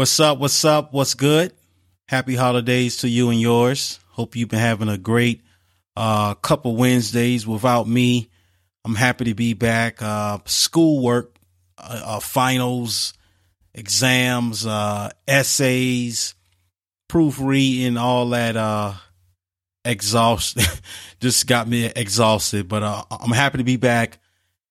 What's up? What's up? What's good? Happy holidays to you and yours. Hope you've been having a great uh, couple Wednesdays without me. I'm happy to be back. Uh, schoolwork, uh, uh finals, exams, uh, essays, proofreading, all that uh, exhaust just got me exhausted. But uh, I'm happy to be back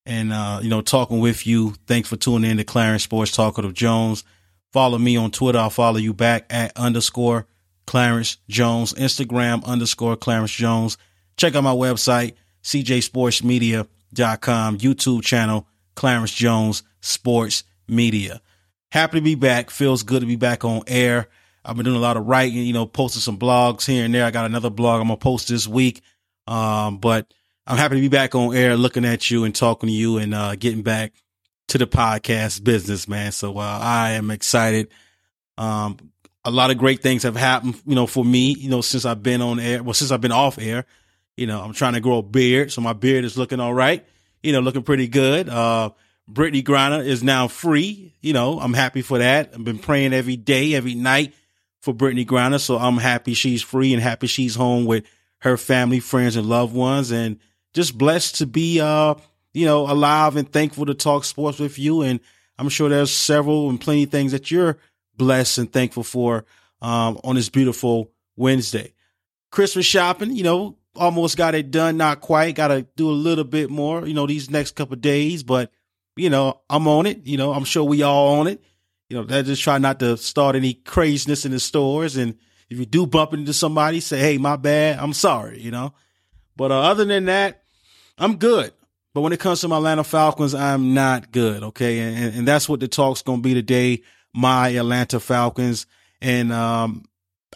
and uh, you know talking with you. Thanks for tuning in to Clarence Sports Talk of Jones. Follow me on Twitter. I'll follow you back at underscore Clarence Jones, Instagram underscore Clarence Jones. Check out my website, cjsportsmedia.com, YouTube channel, Clarence Jones Sports Media. Happy to be back. Feels good to be back on air. I've been doing a lot of writing, you know, posting some blogs here and there. I got another blog I'm going to post this week. Um, but I'm happy to be back on air looking at you and talking to you and, uh, getting back to the podcast business, man. So uh, I am excited. Um, a lot of great things have happened, you know, for me, you know, since I've been on air. Well, since I've been off air, you know, I'm trying to grow a beard, so my beard is looking all right. You know, looking pretty good. Uh, Brittney Griner is now free. You know, I'm happy for that. I've been praying every day, every night for Brittney Griner, so I'm happy she's free and happy she's home with her family, friends, and loved ones, and just blessed to be, uh, you know, alive and thankful to talk sports with you. And I'm sure there's several and plenty things that you're blessed and thankful for um, on this beautiful Wednesday. Christmas shopping, you know, almost got it done, not quite. Got to do a little bit more, you know, these next couple days, but you know, I'm on it. You know, I'm sure we all on it. You know, that just try not to start any craziness in the stores. And if you do bump into somebody, say, "Hey, my bad. I'm sorry." You know, but uh, other than that, I'm good. But when it comes to my Atlanta Falcons, I'm not good. Okay. And, and that's what the talk's going to be today. My Atlanta Falcons. And, um,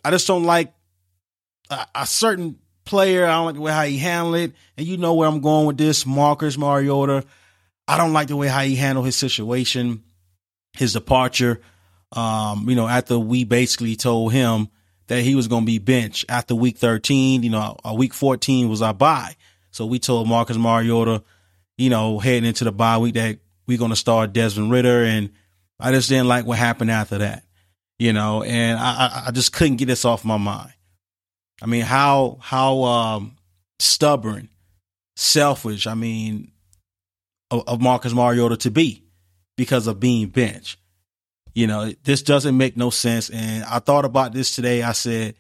I just don't like a, a certain player. I don't like the way how he handled it. And you know where I'm going with this. Marcus Mariota. I don't like the way how he handled his situation, his departure. Um, you know, after we basically told him that he was going to be benched after week 13, you know, a week 14 was our bye. So we told Marcus Mariota, you know, heading into the bye week that we're going to start Desmond Ridder. And I just didn't like what happened after that, you know, and I, I just couldn't get this off my mind. I mean, how, how, um, stubborn, selfish, I mean, of, of Marcus Mariota to be because of being benched. You know, this doesn't make no sense. And I thought about this today. I said,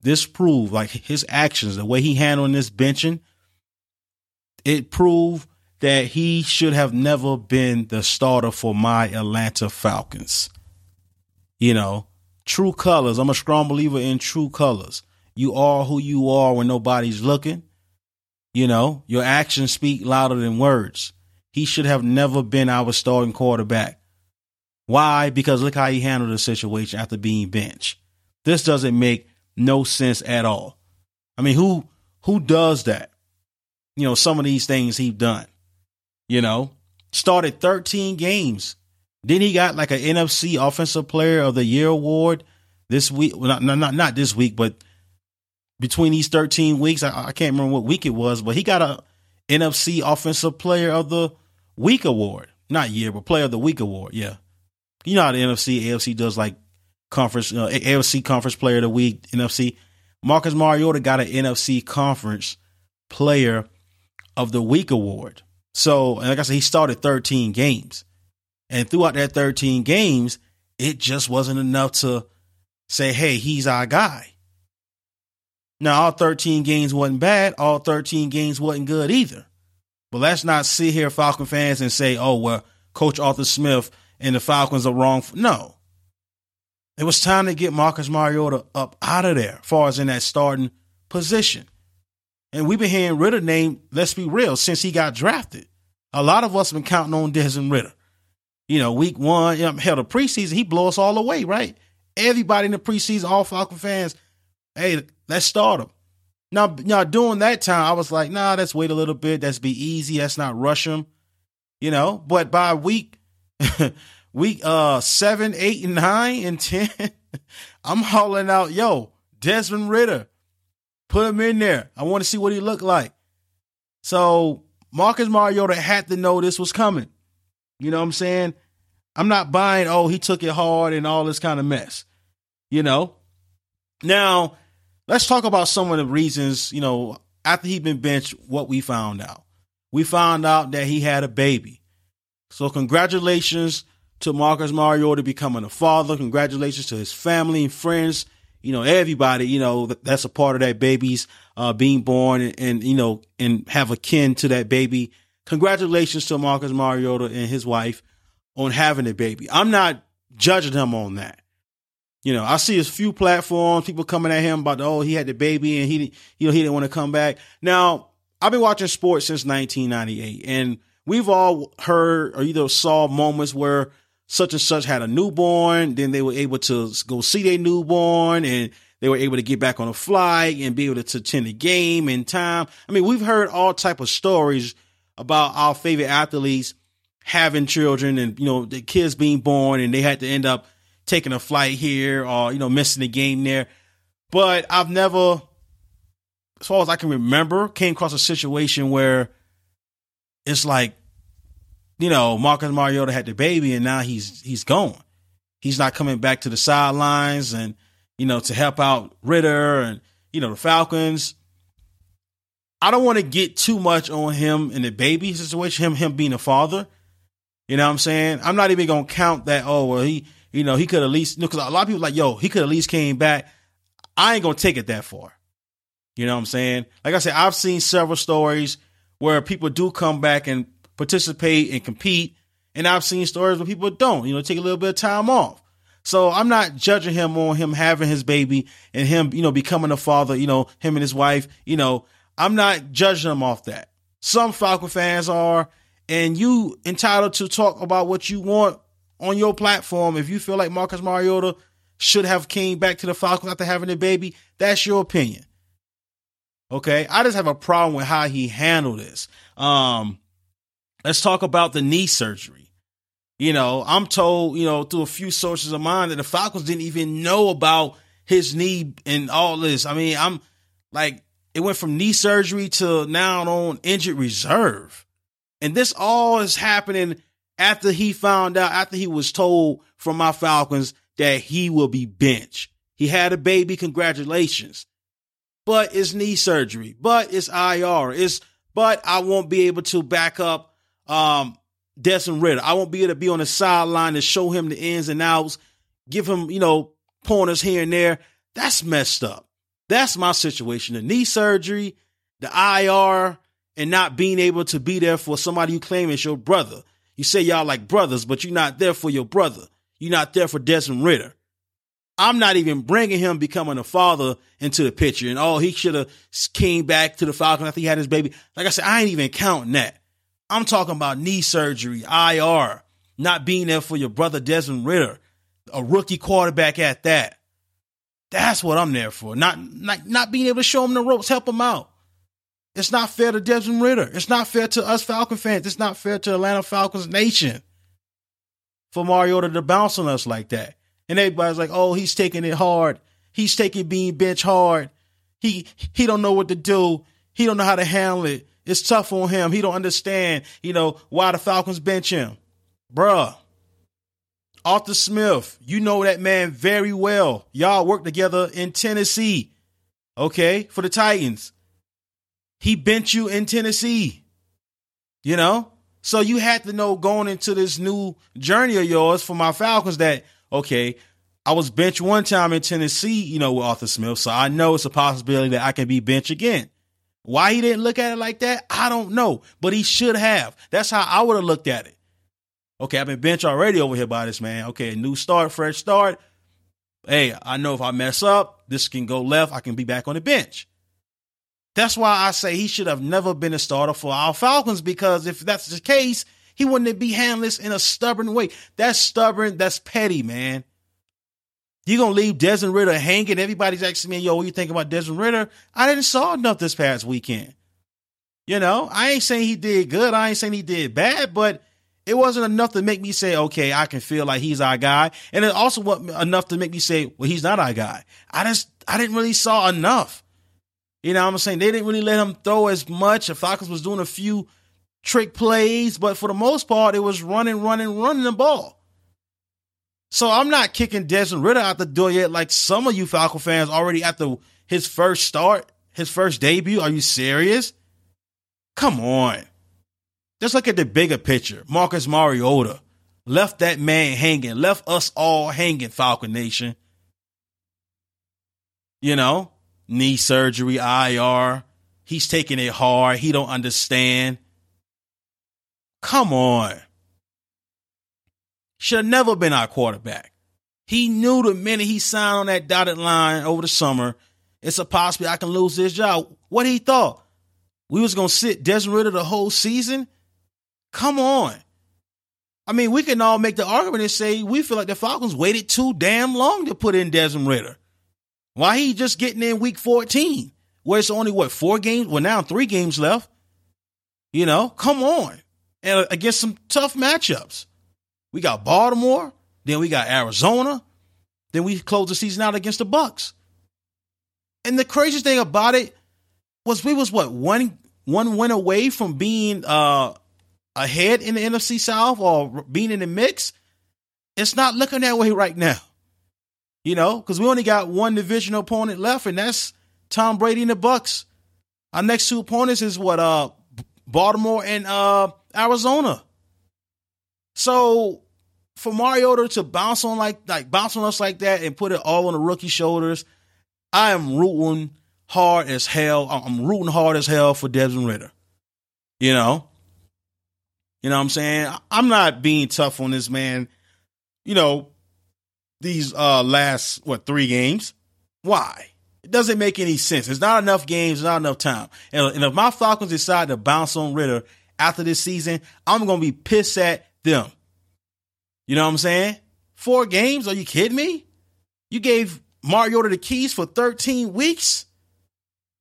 this proved like his actions, the way he handled this benching, it proved that he should have never been the starter for my Atlanta Falcons. You know, true colors. I'm a strong believer in true colors. You are who you are when nobody's looking. You know, your actions speak louder than words. He should have never been our starting quarterback. Why? Because look how he handled the situation after being benched. This doesn't make no sense at all. I mean, who who does that? You know, some of these things he's done you know, started 13 games. Then he got like an NFC Offensive Player of the Year award this week. Well, not, not, not this week, but between these 13 weeks, I, I can't remember what week it was, but he got a NFC Offensive Player of the Week award. Not year, but Player of the Week award. Yeah. You know how the NFC, AFC does like conference, uh, AFC Conference Player of the Week, NFC. Marcus Mariota got an NFC Conference Player of the Week award. So, like I said, he started 13 games. And throughout that 13 games, it just wasn't enough to say, hey, he's our guy. Now, all 13 games wasn't bad. All 13 games wasn't good either. But let's not sit here, Falcon fans, and say, oh, well, Coach Arthur Smith and the Falcons are wrong. No. It was time to get Marcus Mariota up out of there, far as in that starting position. And we've been hearing Ridder name, let's be real, since he got drafted. A lot of us have been counting on Desmond Ridder. You know, week one, you know, hell, the preseason, he blow us all away, right? Everybody in the preseason, all Falcon fans, hey, let's start him. Now, now during that time, I was like, nah, let's wait a little bit. Let's be easy. Let's not rush him. You know, but by week week uh seven, eight, and nine, and ten, I'm hauling out, yo, Desmond Ridder. Put him in there. I want to see what he looked like. So Marcus Mariota had to know this was coming. You know what I'm saying? I'm not buying, oh, he took it hard and all this kind of mess. You know? Now, let's talk about some of the reasons, you know, after he been benched, what we found out. We found out that he had a baby. So congratulations to Marcus Mariota becoming a father. Congratulations to his family and friends. You know, everybody, you know, that's a part of that baby's uh, being born and, and, you know, and have a kin to that baby. Congratulations to Marcus Mariota and his wife on having a baby. I'm not judging him on that. You know, I see a few platforms, people coming at him about, oh, he had the baby and he, you know, he didn't want to come back. Now, I've been watching sports since 1998 and we've all heard or either saw moments where such and such had a newborn, then they were able to go see their newborn and they were able to get back on a flight and be able to attend the game in time. I mean, we've heard all type of stories about our favorite athletes having children and, you know, the kids being born and they had to end up taking a flight here or, you know, missing the game there. But I've never, as far as I can remember, came across a situation where it's like, you know, Marcus Mariota had the baby and now he's he's gone. He's not coming back to the sidelines and, you know, to help out Ridder and, you know, the Falcons. I don't want to get too much on him in the baby situation, him him being a father. You know what I'm saying? I'm not even gonna count that, oh well he you know, he could at least because you know, a lot of people like, yo, he could at least came back. I ain't gonna take it that far. You know what I'm saying? Like I said, I've seen several stories where people do come back and participate and compete, and I've seen stories where people don't. You know, take a little bit of time off. So I'm not judging him on him having his baby and him, you know, becoming a father. You know, him and his wife. You know, I'm not judging him off that. Some Falcon fans are, and you entitled to talk about what you want on your platform, if you feel like Marcus Mariota should have came back to the Falcons after having a baby, that's your opinion. Okay, I just have a problem with how he handled this. Um, let's talk about the knee surgery. You know, I'm told, you know, through a few sources of mine that the Falcons didn't even know about his knee and all this. I mean, I'm like, it went from knee surgery to now on injured reserve. And this all is happening after he found out, after he was told from my Falcons that he will be bench. He had a baby, congratulations. But it's knee surgery, but it's IR. It's but I won't be able to back up um Desmond Ridder. I won't be able to be on the sideline to show him the ins and outs, give him, you know, pointers here and there. That's messed up. That's my situation. The knee surgery, the IR, and not being able to be there for somebody you claim is your brother. You say y'all like brothers, but you're not there for your brother. You're not there for Desmond Ridder. I'm not even bringing him becoming a father into the picture. And oh, he should have came back to the Falcons after he had his baby. Like I said, I ain't even counting that. I'm talking about knee surgery, IR, not being there for your brother Desmond Ridder, a rookie quarterback at that. That's what I'm there for. Not not not being able to show him the ropes, help him out. It's not fair to Desmond Ridder. It's not fair to us Falcon fans. It's not fair to Atlanta Falcons Nation for Mariota to bounce on us like that. And everybody's like, oh, he's taking it hard. He's taking being bench hard. He he don't know what to do. He don't know how to handle it. It's tough on him. He don't understand, you know, why the Falcons bench him. Bruh. Arthur Smith, you know that man very well. Y'all work together in Tennessee. Okay, for the Titans. He bent you in Tennessee. You know? So you had to know going into this new journey of yours for my Falcons that, okay, I was bench one time in Tennessee, you know, with Arthur Smith. So I know it's a possibility that I can be bench again. Why he didn't look at it like that, I don't know. But he should have. That's how I would have looked at it. Okay, I've been bench already over here by this man. Okay, new start, fresh start. Hey, I know if I mess up, this can go left. I can be back on the bench. That's why I say he should have never been a starter for our Falcons because if that's the case, he wouldn't be handless in a stubborn way. That's stubborn. That's petty, man. You gonna leave Desmond Ridder hanging? Everybody's asking me, "Yo, what you think about Desmond Ridder?" I didn't saw enough this past weekend. You know, I ain't saying he did good. I ain't saying he did bad, but it wasn't enough to make me say, "Okay, I can feel like he's our guy," and it also wasn't enough to make me say, "Well, he's not our guy." I just, I didn't really saw enough. You know what I'm saying? They didn't really let him throw as much. The Falcons was doing a few trick plays, but for the most part, it was running, running, running the ball. So I'm not kicking Desmond Ridder out the door yet, like some of you Falcon fans already after his first start, his first debut. Are you serious? Come on. Just look at the bigger picture. Marcus Mariota left that man hanging, left us all hanging, Falcon Nation. You know, knee surgery, IR. He's taking it hard. He don't understand. Come on. Should have never been our quarterback. He knew the minute he signed on that dotted line over the summer, it's a possibility I can lose this job. What he thought? We was gonna sit Desmond Ridder the whole season? Come on. I mean, we can all make the argument and say we feel like the Falcons waited too damn long to put in Desmond Ridder. Why he just getting in week 14? Where it's only what, four games? Well, now three games left. You know, come on. And against some tough matchups. We got Baltimore, then we got Arizona, then we close the season out against the Bucs. And the craziest thing about it was we was what one one win away from being uh ahead in the NFC South or being in the mix. It's not looking that way right now. You know, because we only got one divisional opponent left, and that's Tom Brady and the Bucs. Our next two opponents is what uh Baltimore and uh Arizona. So for Mariota to bounce on like like bounce on us like that and put it all on the rookie shoulders, I am rooting hard as hell. I'm rooting hard as hell for Desmond Ridder. You know, you know what I'm saying? I'm not being tough on this man. You know, these uh last what three games. Why? It doesn't make any sense. There's not enough games, not enough time. And, and if my Falcons decide to bounce on Ridder after this season, I'm gonna be pissed at them. You know what I'm saying? Four games? Are you kidding me? You gave Mariota the keys for 13 weeks,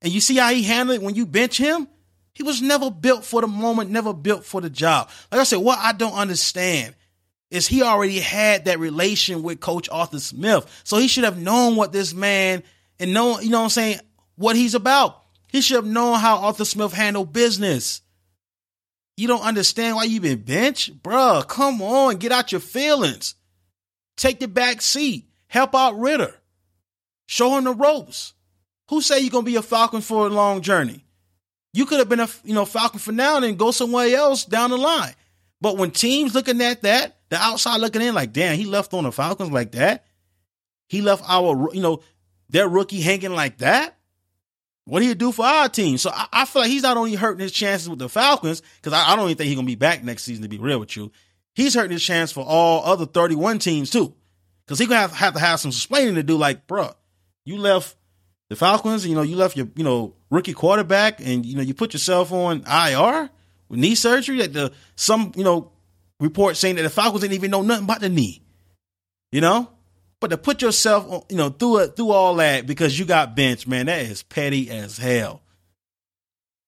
and you see how he handled it when you bench him. He was never built for the moment, never built for the job. Like I said, what I don't understand is he already had that relation with Coach Arthur Smith. So he should have known what this man and know, you know what I'm saying, what he's about. He should have known how Arthur Smith handled business. You don't understand why you've been benched? Bruh, come on, get out your feelings. Take the back seat. Help out Ridder. Show him the ropes. Who say you're gonna be a Falcon for a long journey? You could have been a you know Falcon for now and then go somewhere else down the line. But when teams looking at that, the outside looking in like, damn, he left on the Falcons like that. He left our, you know, their rookie hanging like that. What do you do for our team? So I, I, feel like he's not only hurting his chances with the Falcons, because I, I, don't even think he's gonna be back next season. To be real with you, he's hurting his chance for all other thirty-one teams too, because he's gonna have, have to have some explaining to do. Like, bro, you left the Falcons, you know, you left your, you know, rookie quarterback, and you know, you put yourself on IR with knee surgery. Like the some, you know, report saying that the Falcons didn't even know nothing about the knee. You know? But to put yourself, you know, through it, through all that because you got benched, man, that is petty as hell.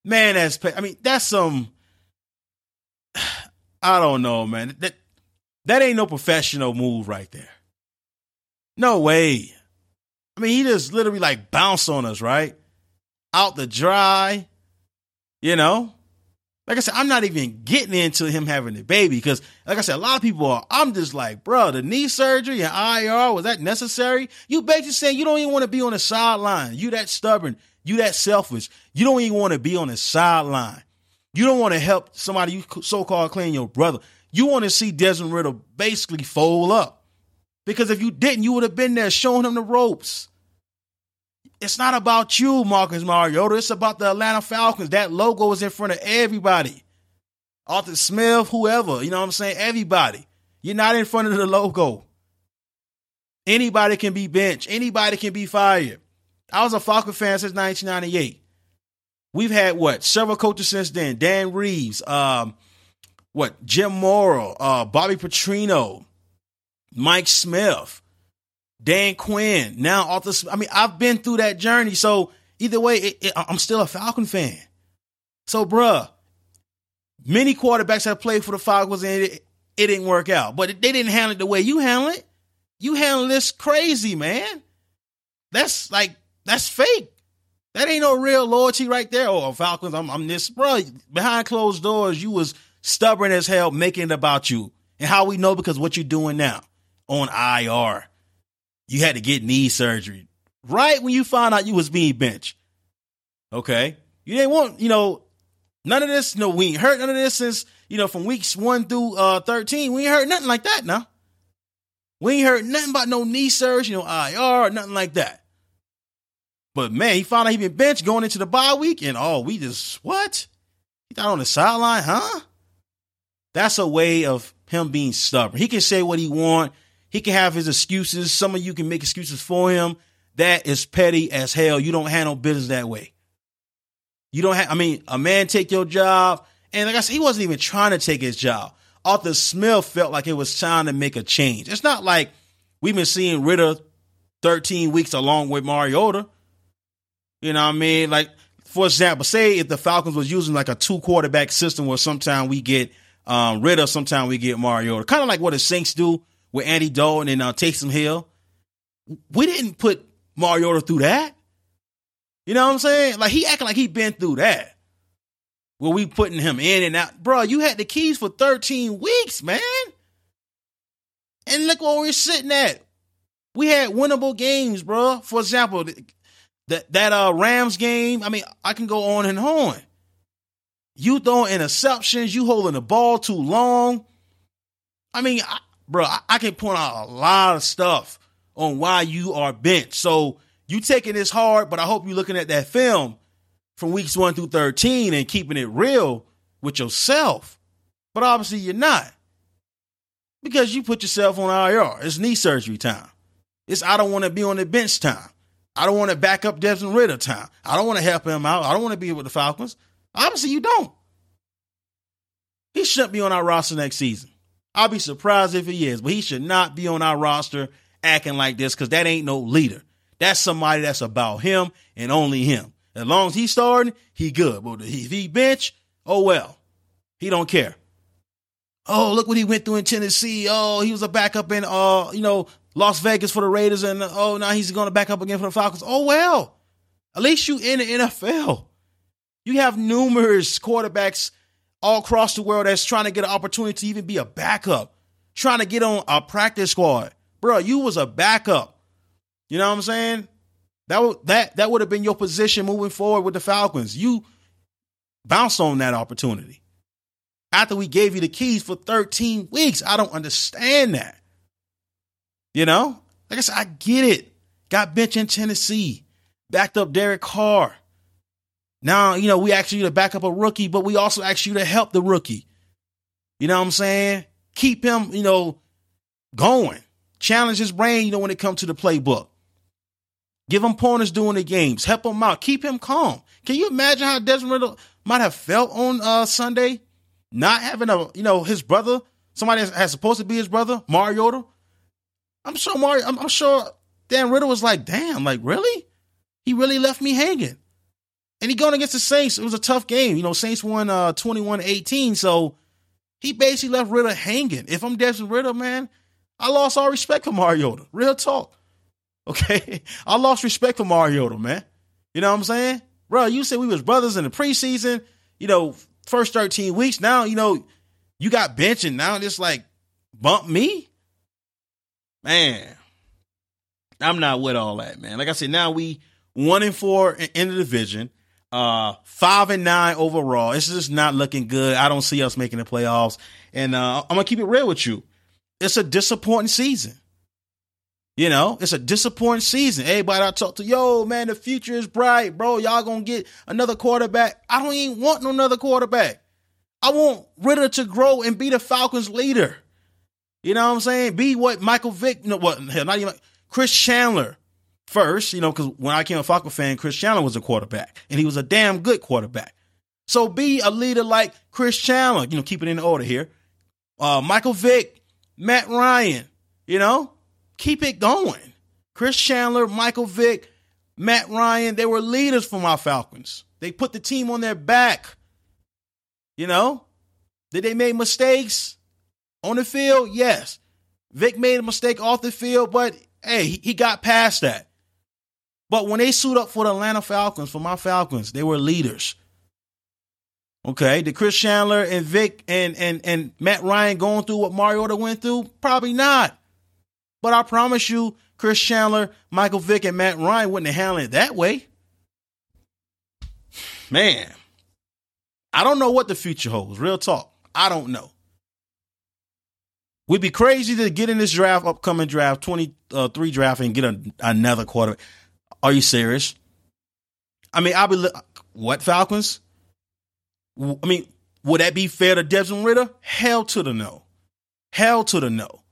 Man, that's petty. I mean, that's some. I don't know, man. That that ain't no professional move right there. No way. I mean, he just literally like bounced on us, right? Out the dry, you know. Like I said, I'm not even getting into him having the baby because, like I said, a lot of people are. I'm just like, bro, the knee surgery and IR was that necessary? You basically saying you don't even want to be on the sideline. You that stubborn. You that selfish. You don't even want to be on the sideline. You don't want to help somebody you so called claim your brother. You want to see Desmond Riddle basically fold up because if you didn't, you would have been there showing him the ropes. It's not about you, Marcus Mariota. It's about the Atlanta Falcons. That logo is in front of everybody. Arthur Smith, whoever, you know what I'm saying? Everybody. You're not in front of the logo. Anybody can be benched. Anybody can be fired. I was a Falcon fan since 1998. We've had what several coaches since then. Dan Reeves, um, what Jim Mora, uh, Bobby Petrino, Mike Smith. Dan Quinn, now Arthur. I mean, I've been through that journey. So either way, it, it, I'm still a Falcon fan. So, bruh, many quarterbacks have played for the Falcons and it, it didn't work out. But they didn't handle it the way you handle it. You handle this crazy, man. That's like that's fake. That ain't no real loyalty right there. Oh, Falcons, I'm, I'm this, bro. Behind closed doors, you was stubborn as hell, making it about you, and how we know because what you're doing now on IR. You had to get knee surgery right when you found out you was being benched. Okay. You didn't want, you know, none of this, no, we ain't heard none of this since, you know, from weeks one through uh 13. We ain't heard nothing like that now. We ain't heard nothing about no knee surgery, no IR, nothing like that. But man, he found out he been benched going into the bye week, and oh, we just what? He got on the sideline, huh? That's a way of him being stubborn. He can say what he want. He can have his excuses. Some of you can make excuses for him. That is petty as hell. You don't handle business that way. You don't have, I mean, a man take your job. And like I said, he wasn't even trying to take his job. Arthur Smith felt like it was time to make a change. It's not like we've been seeing Ridder 13 weeks along with Mariota. You know what I mean? Like, for example, say if the Falcons was using like a two quarterback system where sometimes we get um, Ridder, sometimes we get Mariota. Kind of like what the Saints do with Andy Dalton and uh, Taysom Hill. We didn't put Mariota through that. You know what I'm saying? Like he acting like he been through that. Where we putting him in and out. Bro, you had the keys for 13 weeks, man. And look where we're sitting at. We had winnable games, bro. For example, that that uh Rams game, I mean, I can go on and on. You throwing interceptions, you holding the ball too long. I mean, bro, I, I can point out a lot of stuff on why you are bent. So you taking this hard, but I hope you're looking at that film from weeks one through 13 and keeping it real with yourself. But obviously you're not. Because you put yourself on IR. It's knee surgery time. It's I don't want to be on the bench time. I don't want to back up Desmond Ridder time. I don't want to help him out. I don't want to be with the Falcons. Obviously, you don't. He shouldn't be on our roster next season. I'll be surprised if he is, but he should not be on our roster acting like this because that ain't no leader. That's somebody that's about him and only him. As long as he's starting, he good. But if he bench, oh well. He don't care. Oh, look what he went through in Tennessee. Oh, he was a backup in uh, you know, Las Vegas for the Raiders, and oh now he's gonna back up again for the Falcons. Oh well. At least you in the NFL. You have numerous quarterbacks all across the world that's trying to get an opportunity to even be a backup, trying to get on a practice squad. Bro, you was a backup. You know what I'm saying? That would that that would have been your position moving forward with the Falcons. You bounced on that opportunity. After we gave you the keys for 13 weeks. I don't understand that. You know? Like I said, I get it. Got bench in Tennessee. Backed up Derek Carr. Now, you know, we ask you to back up a rookie, but we also ask you to help the rookie. You know what I'm saying? Keep him, you know, going. Challenge his brain, you know, when it comes to the playbook. Give him pointers during the games. Help him out. Keep him calm. Can you imagine how Desmond Ridder might have felt on uh, Sunday? Not having a, you know, his brother, somebody that's supposed to be his brother, Mariota. I'm sure Mario, I'm, I'm sure Dan Riddle was like, damn, like, really? He really left me hanging. And he going against the Saints. It was a tough game. You know, Saints won uh 21-18. So he basically left Ridder hanging. If I'm Desmond Ridder, man, I lost all respect for Mariota. Real talk. Okay. I lost respect for Mariota, man. You know what I'm saying? Bro, you said we was brothers in the preseason, you know, first 13 weeks. Now, you know, you got bench and now just like bump me. Man, I'm not with all that, man. Like I said, now we one and four in the division. Uh, five and nine overall. It's just not looking good. I don't see us making the playoffs. And uh, I'm gonna keep it real with you. It's a disappointing season. You know, it's a disappointing season. Everybody I talk to, yo, man, the future is bright, bro. Y'all gonna get another quarterback. I don't even want no another quarterback. I want Ridder to grow and be the Falcons leader. You know what I'm saying? Be what Michael Vick, no, what, hell, not even Chris Chandler first, you know, because when I became a Falcon fan, Chris Chandler was a quarterback, and he was a damn good quarterback. So be a leader like Chris Chandler, you know, keep it in order here. Uh, Michael Vick, Matt Ryan, you know, keep it going. Chris Chandler, Michael Vick, Matt Ryan, they were leaders for my Falcons. They put the team on their back. You know, did they make mistakes on the field? Yes. Vick made a mistake off the field, but hey, he got past that. But when they suit up for the Atlanta Falcons, for my Falcons, they were leaders. Okay, did Chris Chandler and Vick and and and Matt Ryan going through what Mariota went through? Probably not. But I promise you, Chris Chandler, Michael Vick, and Matt Ryan wouldn't have handled it that way. Man, I don't know what the future holds. Real talk. I don't know. We'd be crazy to get in this draft, upcoming draft, 23 uh, draft, and get a, another quarter. Are you serious? I mean, I'll be, what, Falcons? I mean, would that be fair to Desmond Ridder? Hell to the no. Hell to the no.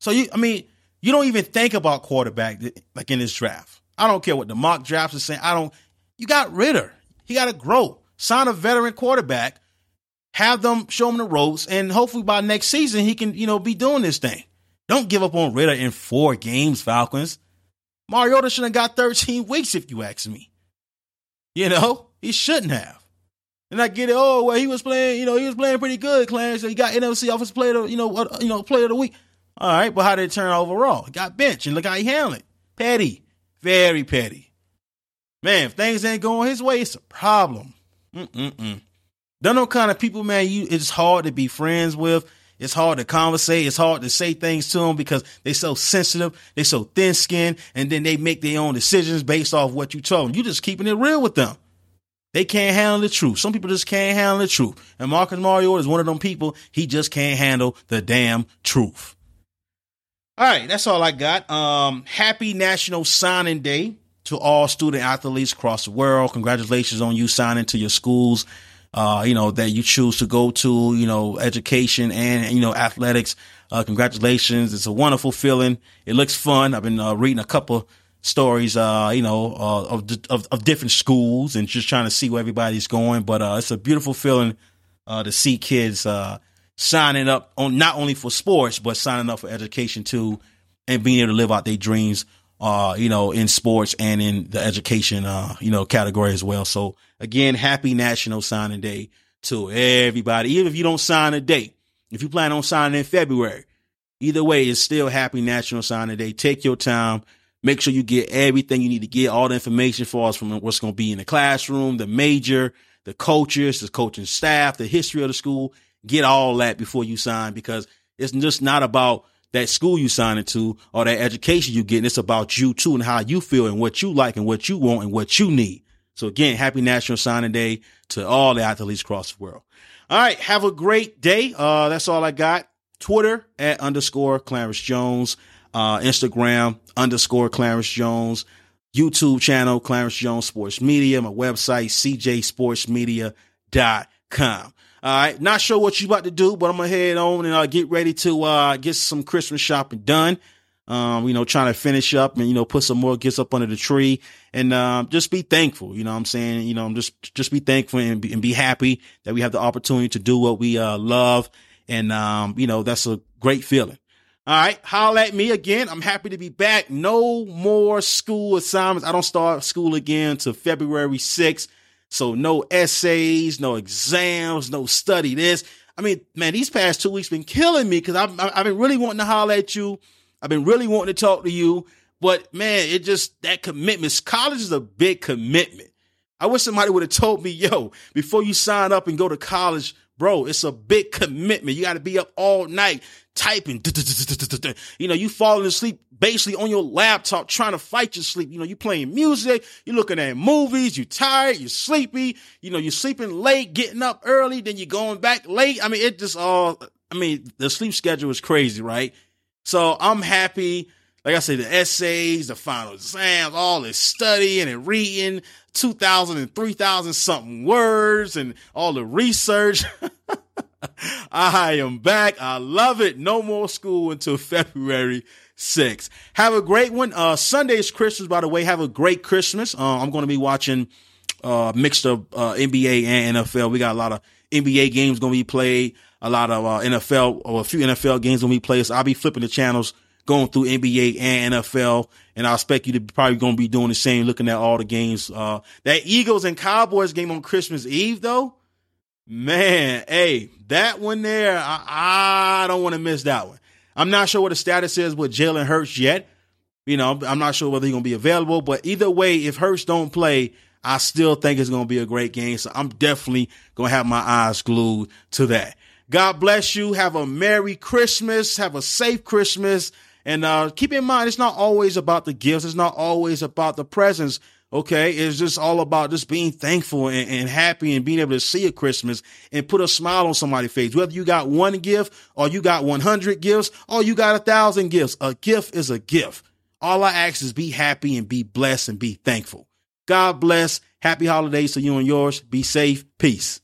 So you, I mean, you don't even think about quarterback like in this draft. I don't care what the mock drafts are saying. I don't. You got Ridder. He got to grow. Sign a veteran quarterback. Have them show him the ropes, and hopefully by next season he can, you know, be doing this thing. Don't give up on Ridder in four games, Falcons. Mariota should have got 13 weeks, if you ask me. You know, he shouldn't have. And I get it. Oh, well, he was playing. You know, he was playing pretty good, Clarence. So he got NFC Offensive Player, you know, uh, you know, Player of the Week. All right, but how did it turn overall? He got benched, and look how he handled it. Petty, very petty. Man, if things ain't going his way, it's a problem. Mm-mm-mm. They're no kind of people, man. You, it's hard to be friends with. It's hard to conversate. It's hard to say things to them because they're so sensitive. They're so thin skinned, and then they make their own decisions based off what you told them. You just keeping it real with them. They can't handle the truth. Some people just can't handle the truth. And Marcus Mariota is one of them people. He just can't handle the damn truth. All right, that's all I got. Um, happy National Signing Day to all student athletes across the world. Congratulations on you signing to your schools. Uh, you know, that you choose to go to, you know, education and, you know, athletics. Uh, congratulations. It's a wonderful feeling. It looks fun. I've been uh, reading a couple stories, uh, you know, uh, of, of, of different schools and just trying to see where everybody's going. But uh, it's a beautiful feeling uh, to see kids uh, signing up on not only for sports but signing up for education too, and being able to live out their dreams. Uh, you know, in sports and in the education, uh, you know, category as well. So again, happy National Signing Day to everybody. Even if you don't sign a date, if you plan on signing in February, either way, it's still happy National Signing Day. Take your time Make sure you get everything you need to get, all the information for us from what's going to be in the classroom, the major, the coaches, the coaching staff, the history of the school. Get all that before you sign because it's just not about that school you sign into or that education you get. It's about you too and how you feel and what you like and what you want and what you need. So again, happy National Signing Day to all the athletes across the world. All right. Have a great day. Uh, that's all I got. Twitter at underscore Clarence Jones uh, Instagram underscore Clarence Jones, YouTube channel Clarence Jones Sports Media, my website cjsportsmedia.com. All right, not sure what you about to do, but I'm gonna head on and uh, get ready to uh, get some Christmas shopping done. Um, you know, trying to finish up and you know put some more gifts up under the tree and uh, just be thankful. You know, what I'm saying, you know, I'm just just be thankful and be, and be happy that we have the opportunity to do what we uh, love, and um, you know, that's a great feeling. All right, holler at me again. I'm happy to be back. No more school assignments. I don't start school again until February 6th. So no essays, no exams, no study this. I mean, man, these past two weeks been killing me because I've, I've been really wanting to holler at you. I've been really wanting to talk to you. But man, it just, that commitment, college is a big commitment. I wish somebody would have told me, yo, before you sign up and go to college, bro, it's a big commitment. You got to be up all night typing. You know, you falling asleep basically on your laptop trying to fight your sleep. You know, you're playing music, you're looking at movies, you're tired, you're sleepy, you know, you're sleeping late, getting up early, then you're going back late. I mean, it just all, I mean, the sleep schedule is crazy, right? So I'm happy. Like I said, the essays, the final exams, all this studying and reading, 2,000 and 3,000 something words and all the research. I am back. I love it. No more school until February 6th. Have a great one. Uh, Sunday's Christmas, by the way. Have a great Christmas. Uh, I'm going to be watching, uh, mixed of, uh, NBA and NFL. We got a lot of NBA games going to be played. A lot of, uh, NFL or a few NFL games going to be played. So I'll be flipping the channels going through NBA and NFL. And I expect you to probably going to be doing the same, looking at all the games. Uh, that Eagles and Cowboys game on Christmas Eve, though, Man, hey, that one there, I, I don't want to miss that one. I'm not sure what the status is with Jalen Hurts yet. You know, I'm not sure whether he's going to be available, but either way, if Hurts don't play, I still think it's going to be a great game. So I'm definitely going to have my eyes glued to that. God bless you. Have a Merry Christmas. Have a safe Christmas. And uh, keep in mind, it's not always about the gifts. It's not always about the presents. Okay. It's just all about just being thankful and, and, happy and being able to see a Christmas and put a smile on somebody's face. Whether you got one gift or you got 100 gifts or you got a thousand gifts, a gift is a gift. All I ask is be happy and be blessed and be thankful. God bless. Happy holidays to you and yours. Be safe. Peace.